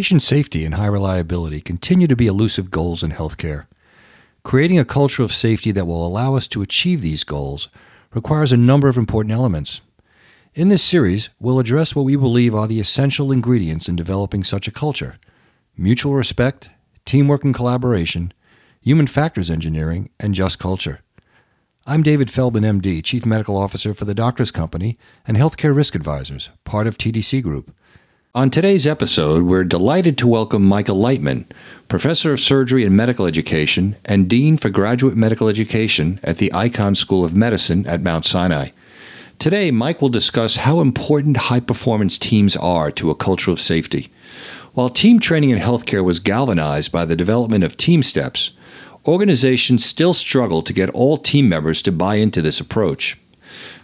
Patient safety and high reliability continue to be elusive goals in healthcare. Creating a culture of safety that will allow us to achieve these goals requires a number of important elements. In this series, we'll address what we believe are the essential ingredients in developing such a culture mutual respect, teamwork and collaboration, human factors engineering, and just culture. I'm David Feldman, MD, Chief Medical Officer for the Doctors Company and Healthcare Risk Advisors, part of TDC Group. On today's episode, we're delighted to welcome Michael Leitman, Professor of Surgery and Medical Education and Dean for Graduate Medical Education at the Icahn School of Medicine at Mount Sinai. Today, Mike will discuss how important high performance teams are to a culture of safety. While team training in healthcare was galvanized by the development of TeamSTEPPS, organizations still struggle to get all team members to buy into this approach.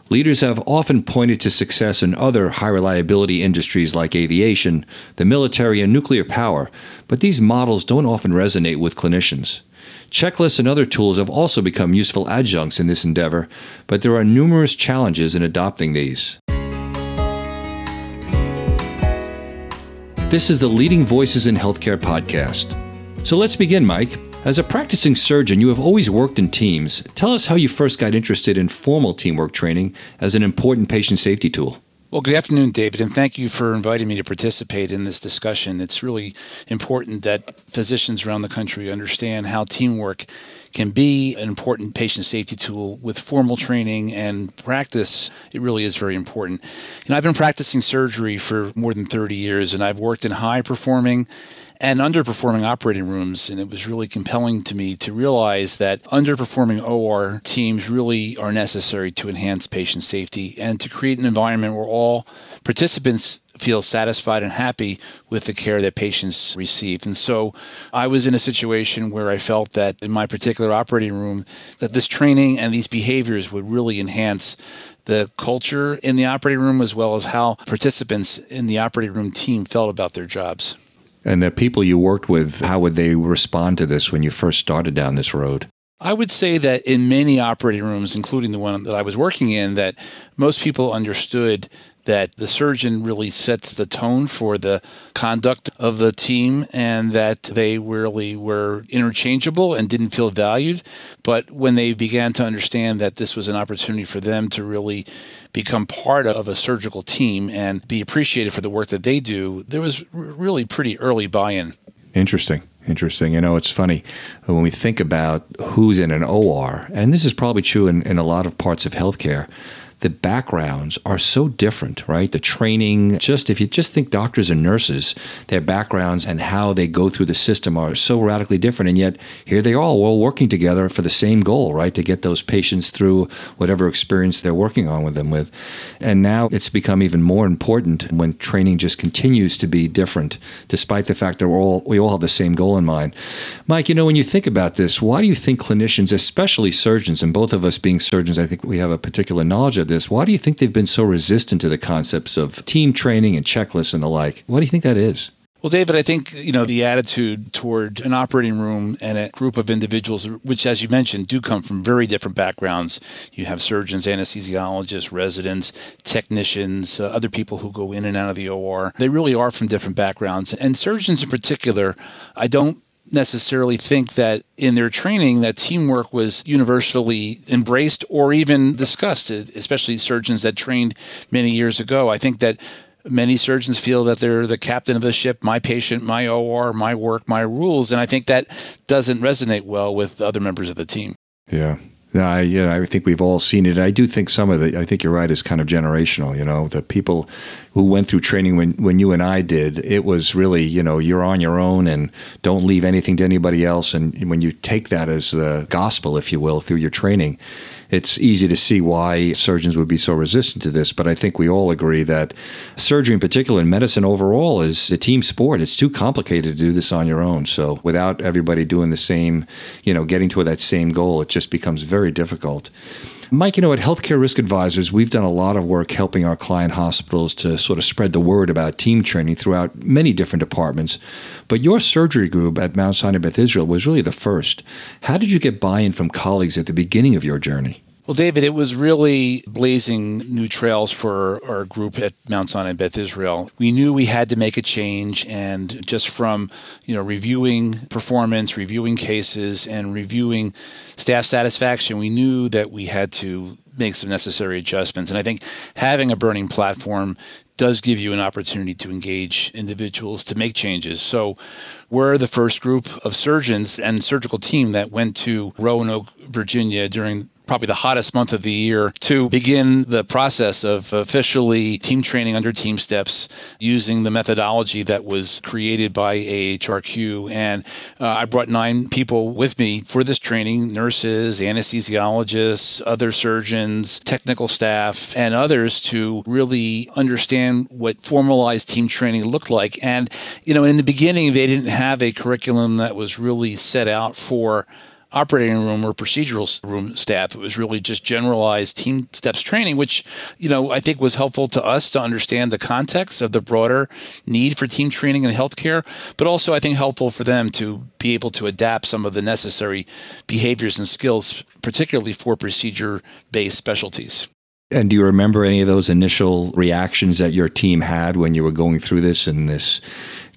Leaders have often pointed to success in other high reliability industries like aviation, the military, and nuclear power, but these models don't often resonate with clinicians. Checklists and other tools have also become useful adjuncts in this endeavor, but there are numerous challenges in adopting these. This is the Leading Voices in Healthcare podcast. So let's begin, Mike. As a practicing surgeon, you have always worked in teams. Tell us how you first got interested in formal teamwork training as an important patient safety tool. Well, good afternoon, David, and thank you for inviting me to participate in this discussion. It's really important that physicians around the country understand how teamwork can be an important patient safety tool with formal training and practice. It really is very important. And I've been practicing surgery for more than 30 years, and I've worked in high performing and underperforming operating rooms. And it was really compelling to me to realize that underperforming OR teams really are necessary to enhance patient safety and to create an environment where all participants feel satisfied and happy with the care that patients receive. And so I was in a situation where I felt that in my particular operating room that this training and these behaviors would really enhance the culture in the operating room as well as how participants in the operating room team felt about their jobs. And the people you worked with, how would they respond to this when you first started down this road? I would say that in many operating rooms, including the one that I was working in, that most people understood that the surgeon really sets the tone for the conduct of the team and that they really were interchangeable and didn't feel valued. But when they began to understand that this was an opportunity for them to really become part of a surgical team and be appreciated for the work that they do, there was really pretty early buy in. Interesting. Interesting. You know, it's funny when we think about who's in an OR, and this is probably true in, in a lot of parts of healthcare the backgrounds are so different, right? The training, just if you just think doctors and nurses, their backgrounds and how they go through the system are so radically different. And yet here they are all working together for the same goal, right? To get those patients through whatever experience they're working on with them with. And now it's become even more important when training just continues to be different, despite the fact that we're all we all have the same goal in mind. Mike, you know, when you think about this, why do you think clinicians, especially surgeons, and both of us being surgeons, I think we have a particular knowledge of this. Why do you think they've been so resistant to the concepts of team training and checklists and the like? Why do you think that is? Well, David, I think you know the attitude toward an operating room and a group of individuals, which, as you mentioned, do come from very different backgrounds. You have surgeons, anesthesiologists, residents, technicians, uh, other people who go in and out of the OR. They really are from different backgrounds, and surgeons in particular. I don't necessarily think that in their training that teamwork was universally embraced or even discussed especially surgeons that trained many years ago. I think that many surgeons feel that they're the captain of the ship my patient my or my work my rules and i think that doesn't resonate well with other members of the team. Yeah I, you know, I think we've all seen it. I do think some of it, I think you're right, is kind of generational. You know, the people who went through training when, when you and I did, it was really, you know, you're on your own and don't leave anything to anybody else. And when you take that as the gospel, if you will, through your training, it's easy to see why surgeons would be so resistant to this. But I think we all agree that surgery, in particular, and medicine overall, is a team sport. It's too complicated to do this on your own. So without everybody doing the same, you know, getting to that same goal, it just becomes very difficult. Mike, you know, at Healthcare Risk Advisors, we've done a lot of work helping our client hospitals to sort of spread the word about team training throughout many different departments. But your surgery group at Mount Sinai Beth Israel was really the first. How did you get buy in from colleagues at the beginning of your journey? Well, David, it was really blazing new trails for our group at Mount Sinai Beth Israel. We knew we had to make a change, and just from you know reviewing performance, reviewing cases, and reviewing staff satisfaction, we knew that we had to make some necessary adjustments. And I think having a burning platform does give you an opportunity to engage individuals to make changes. So, we're the first group of surgeons and surgical team that went to Roanoke, Virginia during probably the hottest month of the year to begin the process of officially team training under TeamSTEPPS using the methodology that was created by AHRQ. And uh, I brought nine people with me for this training nurses, anesthesiologists, other surgeons, technical staff, and others to really understand what formalized team training looked like. And, you know, in the beginning, they didn't have a curriculum that was really set out for operating room or procedural room staff. It was really just generalized TeamSTEPPS training, which, you know, I think was helpful to us to understand the context of the broader need for team training in healthcare, but also I think helpful for them to be able to adapt some of the necessary behaviors and skills, particularly for procedure based specialties. And do you remember any of those initial reactions that your team had when you were going through this and this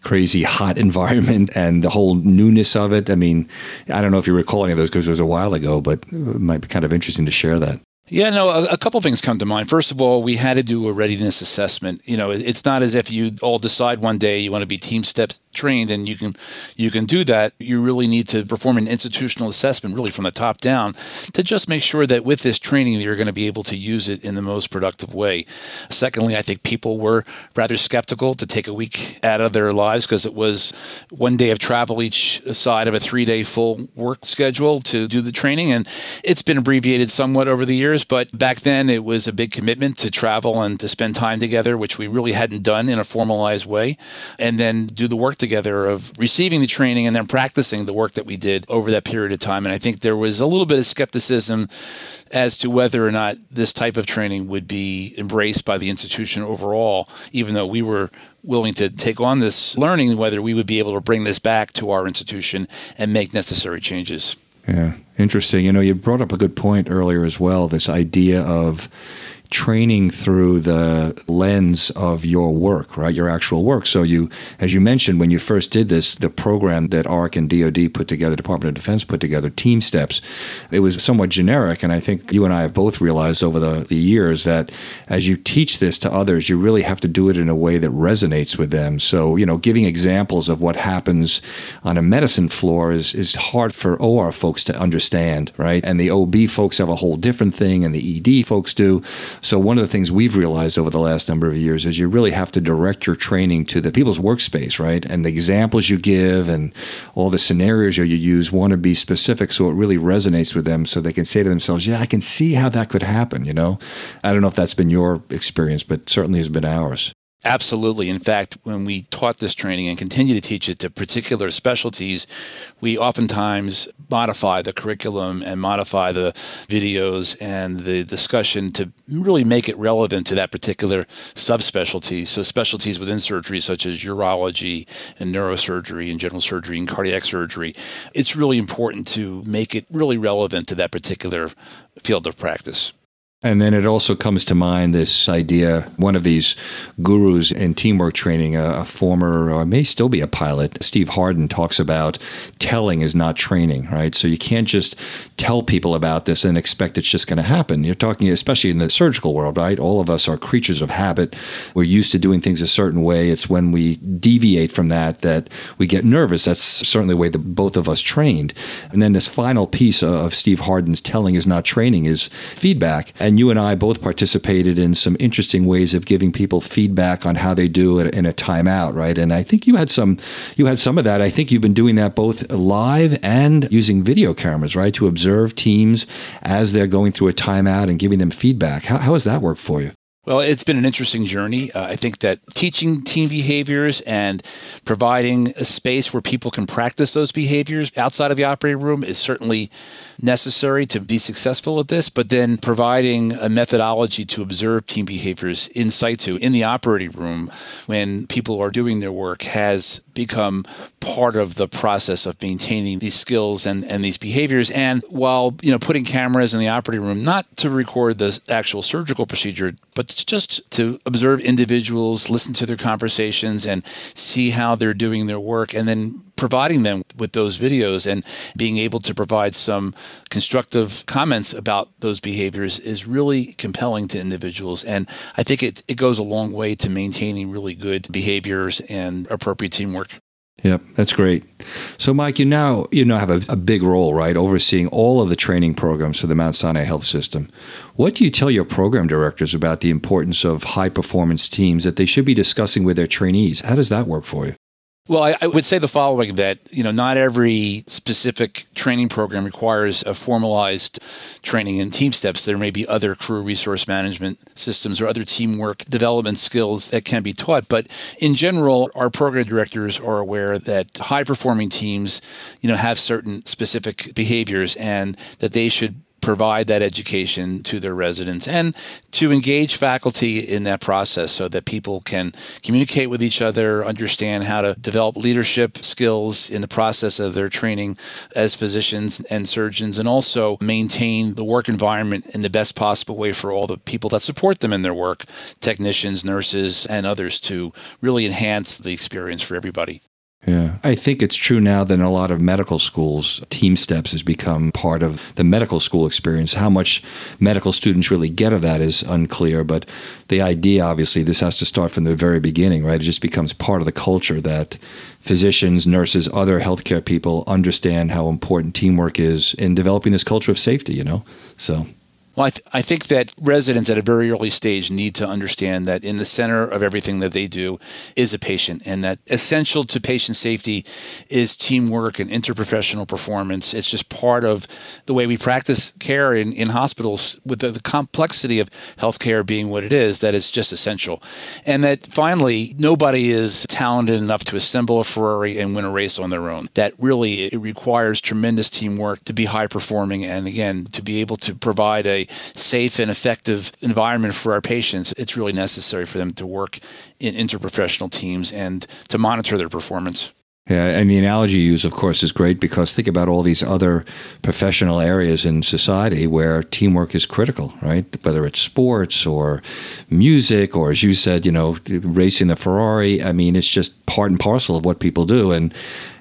crazy hot environment and the whole newness of it. I mean, I don't know if you recall any of those because it was a while ago, but it might be kind of interesting to share that. Yeah, no, a, a, couple things come to mind. First of all, we had to do a readiness assessment. You know, it's not as if you all decide one day you want to be TeamSTEPPS trained and you can you can do that. You really need to perform an institutional assessment really from the top down to just make sure that with this training you're going to be able to use it in the most productive way. Secondly, I think people were rather skeptical to take a week out of their lives because it was one day of travel each side of a 3-day full work schedule to do the training and it's been abbreviated somewhat over the years but back then it was a big commitment to travel and to spend time together, which we really hadn't done in a formalized way, and then do the work together of receiving the training and then practicing the work that we did over that period of time. And I think there was a little bit of skepticism as to whether or not this type of training would be embraced by the institution overall, even though we were willing to take on this learning, whether we would be able to bring this back to our institution and make necessary changes. Yeah, interesting. You know, you brought up a good point earlier as well this idea of training through the lens of your work, right? Your actual work. So you, as you mentioned, when you first did this, the program that AHRQ and DoD put together, Department of Defense put together, TeamSTEPPS, it was somewhat generic. And I think you and I have both realized over the, the years that as you teach this to others, you really have to do it in a way that resonates with them. So, you know, giving examples of what happens on a medicine floor is, is hard for OR folks to understand, right? And the OB folks have a whole different thing, and the ED folks do. So one of the things we've realized over the last number of years is you really have to direct your training to the people's workspace, right? And the examples you give and all the scenarios you use want to be specific so it really resonates with them so they can say to themselves, yeah, I can see how that could happen, you know? I don't know if that's been your experience, but certainly has been ours. Absolutely. In fact, when we taught this training and continue to teach it to particular specialties, we oftentimes modify the curriculum and modify the videos and the discussion to really make it relevant to that particular subspecialty. So, specialties within surgery, such as urology and neurosurgery and general surgery and cardiac surgery, it's really important to make it really relevant to that particular field of practice. And then it also comes to mind this idea one of these gurus in teamwork training, a, a, former, or may still be a pilot, Steve Harden, talks about telling is not training, right? So you can't just tell people about this and expect it's just going to happen. You're talking, especially in the surgical world, right? All of us are creatures of habit. We're used to doing things a certain way. It's when we deviate from that that we get nervous. That's certainly the way that both of us trained. And then this final piece of Steve Harden's telling is not training is feedback. You and I both participated in some interesting ways of giving people feedback on how they do it in a timeout, right? And I think you had some you had some of that. I think you've been doing that both live and using video cameras, right, to observe teams as they're going through a timeout and giving them feedback. How, how has that worked for you? Well, it's been an interesting journey. Uh, I think that teaching team behaviors and providing a space where people can practice those behaviors outside of the operating room is certainly necessary to be successful at this, but then providing a methodology to observe team behaviors in situ in the operating room when people are doing their work has become part of the process of maintaining these skills and, and these behaviors. And while, you know, putting cameras in the operating room, not to record the actual surgical procedure, but just to observe individuals, listen to their conversations and see how they're doing their work and then providing them with those videos and being able to provide some constructive comments about those behaviors is really compelling to individuals. And I think it, it goes a long way to maintaining really good behaviors and appropriate teamwork. Yep, that's great. So, Mike, you now you now have a, a, big role, right, overseeing all of the training programs for the Mount Sinai Health System. What do you tell your program directors about the importance of high performance teams that they should be discussing with their trainees? How does that work for you? Well, I, I, would say the following that, you know, not every specific training program requires a formalized training in TeamSTEPPS. There may be other career resource management systems or other teamwork development skills that can be taught. But in general, our program directors are aware that high performing teams, you know, have certain specific behaviors and that they should provide that education to their residents and to engage faculty in that process so that people can communicate with each other, understand how to develop leadership skills in the process of their training as physicians and surgeons, and also maintain the work environment in the best possible way for all the people that support them in their work technicians, nurses, and others to really enhance the experience for everybody. Yeah. I think it's true now that in a lot of medical schools, TeamSTEPPS has become part of the medical school experience. How much medical students really get of that is unclear, but the idea, obviously, this has to start from the very beginning, right? It just becomes part of the culture that physicians, nurses, other healthcare people understand how important teamwork is in developing this culture of safety, you know? So. Well, I, th- I, think that residents at a very early stage need to understand that in the center of everything that they do is a patient, and that essential to patient safety is teamwork and interprofessional performance. It's just part of the way we practice care in, in hospitals, with the, the complexity of healthcare being what it is, that it's just essential. And that finally, nobody is talented enough to assemble a Ferrari and win a race on their own. That really it requires tremendous teamwork to be high performing, and again, to be able to provide a safe and effective environment for our patients, it's really necessary for them to work in interprofessional teams and to monitor their performance. Yeah, and the analogy you use, of course, is great because think about all these other professional areas in society where teamwork is critical, right? Whether it's sports or music, or as you said, you know, racing the Ferrari. I mean, it's just part and parcel of what people do. And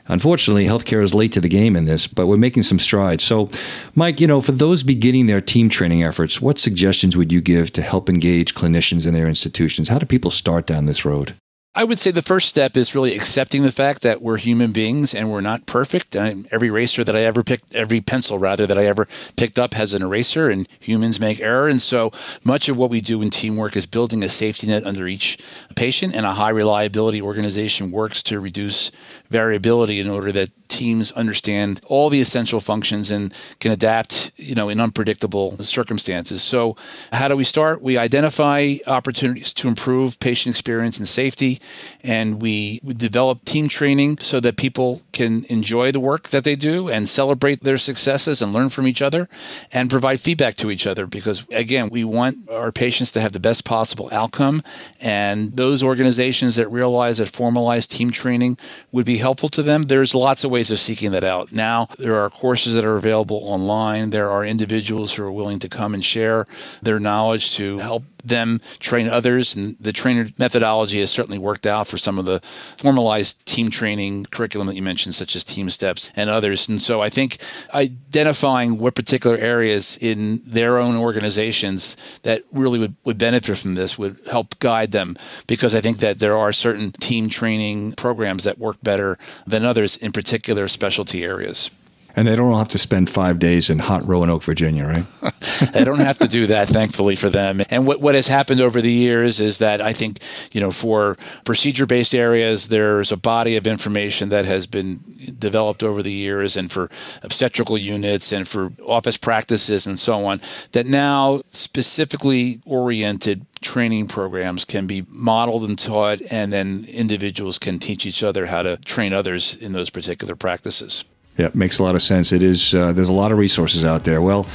Unfortunately, healthcare is late to the game in this, but we're making some strides. So, Mike, you know, for those beginning their team training efforts, what suggestions would you give to help engage clinicians in their institutions? How do people start down this road? I would say the first step is really accepting the fact that we're human beings and we're not perfect. every eraser that I ever picked, every pencil rather that I ever picked up has an eraser, and humans make error. And so much of what we do in teamwork is building a safety net under each patient, and a high reliability organization works to reduce variability in order that teams understand all the essential functions and can adapt, you know, in unpredictable circumstances. So, how do we start? We identify opportunities to improve patient experience and safety, and we, develop team training so that people can enjoy the work that they do and celebrate their successes and learn from each other and provide feedback to each other because again, we want our patients to have the best possible outcome and those organizations that realize that formalized team training would be helpful to them, there's lots of ways of seeking that out. Now, there are courses that are available online. There are individuals who are willing to come and share their knowledge to help them train others. And the trainer methodology has certainly worked out for some of the formalized team training curriculum that you mentioned, such as TeamSTEPPS and others. And so I think identifying what particular areas in their own organizations that really would, would benefit from this would help guide them because I think that there are certain team training programs that work better than others in particular specialty areas. And they don't have to spend five days in hot Roanoke, Virginia, right? they don't have to do that, thankfully, for them. And what, what has happened over the years is that I think, you know, for procedure based areas, there's a body of information that has been developed over the years, and for obstetrical units and for office practices and so on, that now specifically oriented training programs can be modeled and taught, and then individuals can teach each other how to train others in those particular practices. Yeah, makes a lot of sense. It is. Uh, there's a lot of resources out there. Well,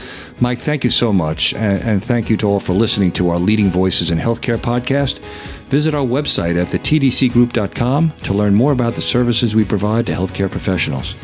Mike, thank you so much, and, and, thank you to all for listening to our Leading Voices in Healthcare podcast. Visit our website at thetdcgroup.com to learn more about the services we provide to healthcare professionals.